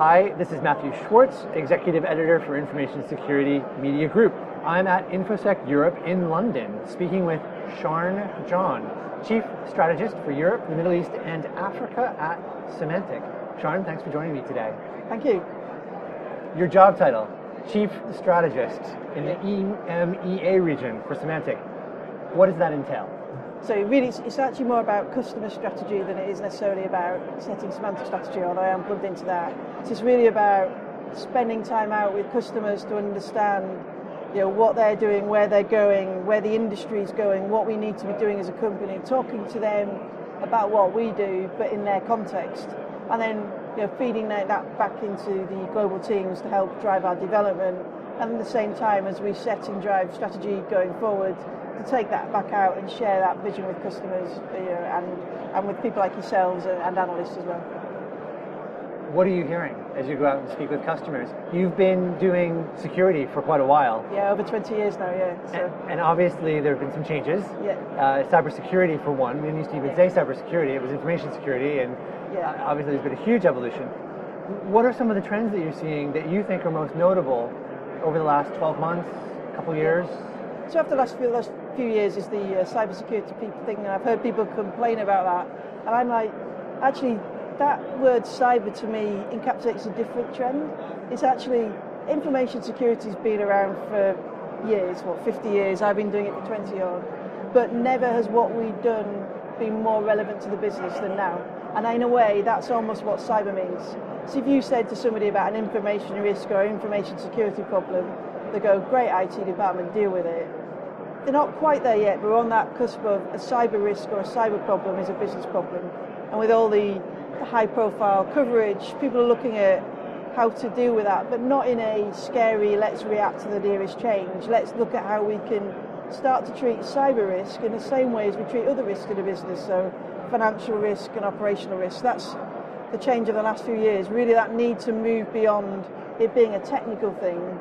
Hi, this is Matthew Schwartz, Executive Editor for Information Security Media Group. I'm at InfoSec Europe in London, speaking with Sian John, Chief Strategist for Europe, the Middle East, and Africa at Symantec. Sian, thanks for joining me today. Thank you. Your job title, Chief Strategist in the EMEA region for Symantec. What does that entail? So really, it's, it's, actually more about customer strategy than it is necessarily about setting Symantec strategy, although I am plugged into that. It's really about spending time out with customers to understand you know, what they're doing, where they're going, where the industry is going, what we need to be doing as a company, talking to them about what we do, but in their context. And then you know, feeding that back into the global teams to help drive our development. And at the same time, as we set and drive strategy going forward, to take that back out and share that vision with customers you know, and, and with people like yourselves and analysts as well. What are you hearing as you go out and speak with customers? You've been doing security for quite a while. Yeah, over 20 years now, yeah. So. And, and, obviously there have been some changes. Yeah. Uh, cybersecurity for one. We didn't used to even yeah. say cybersecurity, it was information security, and yeah. Obviously there's been a huge evolution. What are some of the trends that you're seeing that you think are most notable over the last 12 months, couple years? So after the last few, last few years is the uh, cybersecurity thing, and I've heard people complain about that, and I'm like, actually, that word cyber to me encapsulates a different trend. It's actually information security has been around for years, what 50 years. I've been doing it for 20 odd, but never has what we've done been more relevant to the business than now. And in a way, that's almost what cyber means. So if you said to somebody about an information risk or information security problem, they go, "Great IT department, deal with it." They're not quite there yet. We're on that cusp of a cyber risk or a cyber problem is a business problem. And with all the high profile coverage, people are looking at how to deal with that, but not in a scary, let's react to the nearest change. Let's look at how we can start to treat cyber risk in the same way as we treat other risks in a business, so financial risk and operational risk. That's the change of the last few years. Really, that need to move beyond it being a technical thing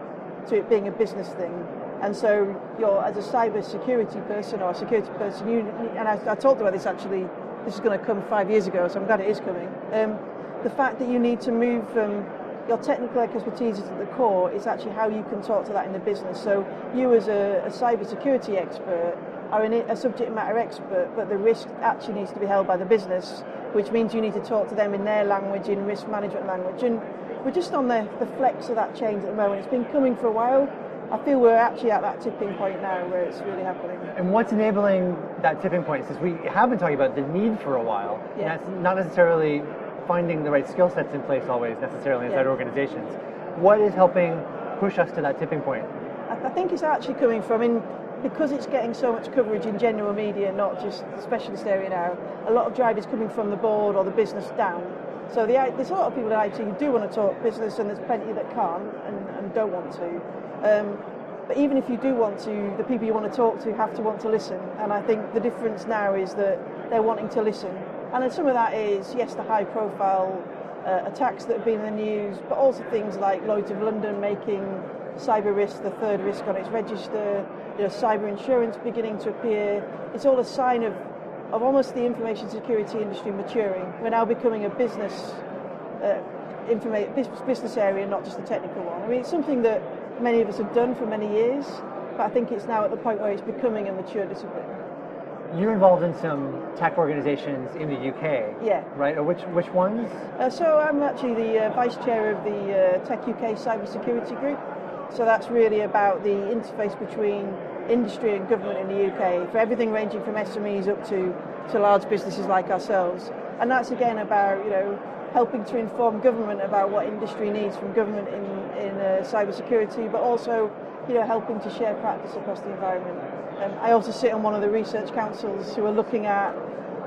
to it being a business thing. And so, you're as a cyber security person or a security person, you and I, I talked about this actually. This is going to come five years ago, so I'm glad it is coming. Um, the fact that you need to move from your technical expertise is at the core. It's actually how you can talk to that in the business. So, you as a, a cyber security expert are a subject matter expert, but the risk actually needs to be held by the business, which means you need to talk to them in their language, in risk management language. And we're just on the, the flex of that change at the moment. It's been coming for a while I feel we're actually at that tipping point now where it's really happening. And what's enabling that tipping point? Since we have been talking about the need for a while, yeah. and that's not necessarily finding the right skill sets in place always necessarily inside yeah. organizations. What is helping push us to that tipping point? I think it's actually coming from in because it's getting so much coverage in general media, not just specialist area now. A lot of drive is coming from the board or the business down. So the, there's a lot of people in IT who do want to talk business, and there's plenty that can't and, and don't want to. Um, but even if you do want to, the people you want to talk to have to want to listen. And I think the difference now is that they're wanting to listen. And then some of that is, yes, the high profile uh, attacks that have been in the news, but also things like Lloyds of London making cyber risk the third risk on its register, you know, cyber insurance beginning to appear. It's all a sign of, of almost the information security industry maturing. We're now becoming a business, uh, informa- business area, not just a technical one. I mean, it's something that many of us have done for many years, but I think it's now at the point where it's becoming a mature discipline. You're involved in some tech organizations in the UK, yeah, right? Or which which ones? Uh, so I'm actually the uh, vice chair of the uh, Tech UK Cybersecurity Group. So that's really about the interface between industry and government in the UK for everything ranging from SMEs up to to large businesses like ourselves. And that's again about you know helping to inform government about what industry needs from government in, in uh, cybersecurity, but also you know, helping to share practice across the environment. Um, I also sit on one of the research councils who are looking at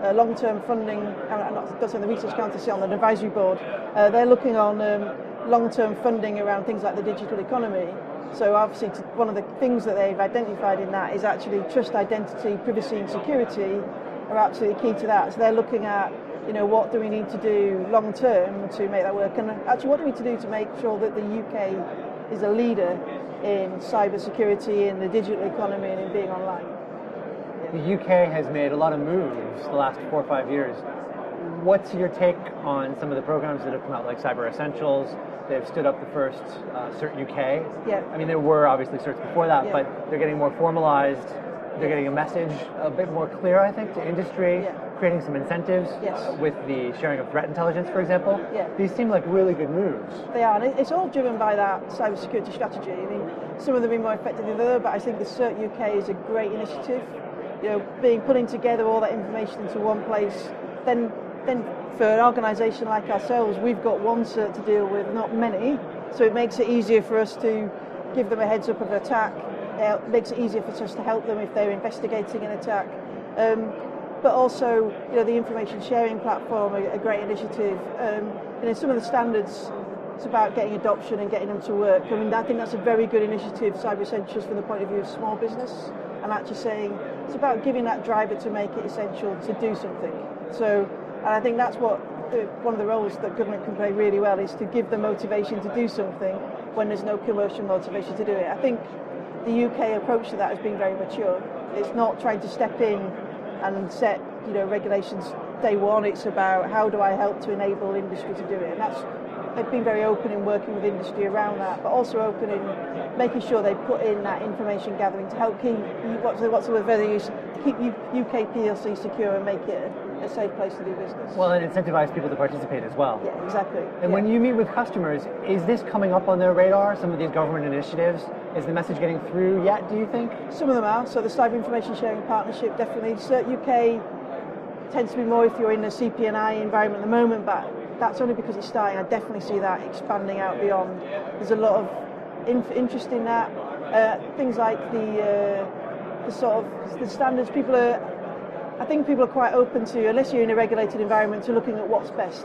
uh, long-term funding, I'm not just on the research council, sit on the advisory board. Uh, they're looking on um, long-term funding around things like the digital economy. So obviously one of the things that they've identified in that is actually trust, identity, privacy and security are absolutely key to that. So they're looking at you know, what do we need to do long term to make that work? And actually, what do we need to do to make sure that the UK is a leader in cyber security, in the digital economy, and in being online? The UK has made a lot of moves the last four or five years. What's your take on some of the programs that have come out, like Cyber Essentials? They've stood up the first uh, CERT UK. Yeah. I mean, there were obviously certs before that, Yeah. but they're getting more formalized. They're getting a message a bit more clear, I think, to industry, Yeah. creating some incentives Yes. uh, with the sharing of threat intelligence, for example. Yeah. These seem like really good moves. They are, and it's all driven by that cybersecurity strategy. I mean, some of them are more effective than others, but I think the CERT UK is a great initiative. You know, being putting together all that information into one place, then then for an organisation like ourselves, we've got one CERT to deal with, not many, so it makes it easier for us to give them a heads up of attack. It makes it easier for us to help them if they're investigating an attack. Um, but also, you know, the information sharing platform, a, a great initiative. Um, you know, some of the standards, it's about getting adoption and getting them to work. I mean, I think that's a very good initiative, Cyber Essentials, from the point of view of small business, and actually saying it's about giving that driver to make it essential to do something. So, and I think that's what the, one of the roles that government can play really well is to give the motivation to do something when there's no commercial motivation to do it. I think the UK approach to that has been very mature. It's not trying to step in and set you know regulations day one. It's about how do I help to enable industry to do it, and that's they've been very open in working with industry around that, but also open in making sure they put in that information gathering to help keep what's the, what's the word keep UK PLC secure and make it a, safe place to do business. Well, and incentivize people to participate as well. yeah, exactly. And yeah. when you meet with customers, is this coming up on their radar? Some of these government initiatives? Is the message getting through yet? Do you think? Some of them are. So the Cyber Information Sharing Partnership definitely. CERT UK tends to be more if you're in a CP&I environment at the moment, but that's only because it's starting. I definitely see that expanding out beyond. There's a lot of inf- interest in that. Uh, things like the uh, the sort of the standards. People are. I think people are quite open to, unless you're in a regulated environment, to looking at what's best.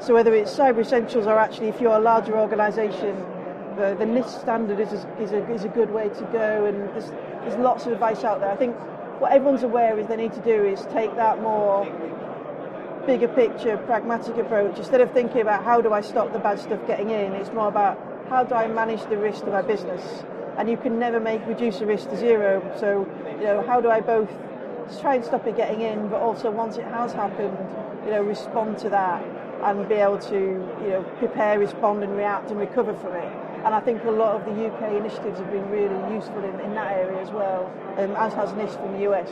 So whether it's Cyber Essentials or actually if you're a larger organisation, the, the NIST standard is a, is, a, is a good way to go, and there's, there's lots of advice out there. I think what everyone's aware is they need to do is take that more bigger picture, pragmatic approach. Instead of thinking about how do I stop the bad stuff getting in, it's more about how do I manage the risk to my business. And you can never make reduce the risk to zero. So, you know, how do I both try and stop it getting in, but also once it has happened, you know, respond to that and be able to, you know, prepare, respond and react and recover from it. And I think a lot of the UK initiatives have been really useful in, in that area as well, um, as has NIST from the US.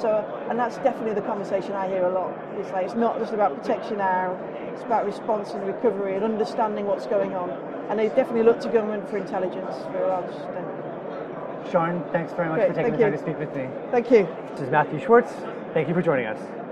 So, and that's definitely the conversation I hear a lot. It's like it's not just about protection now; it's about response and recovery and understanding what's going on. And they've definitely look to government for intelligence for a large extent. Sian, thanks very much Great, for taking thank the time you. to speak with me. Thank you. This is Matthew Schwartz. Thank you for joining us.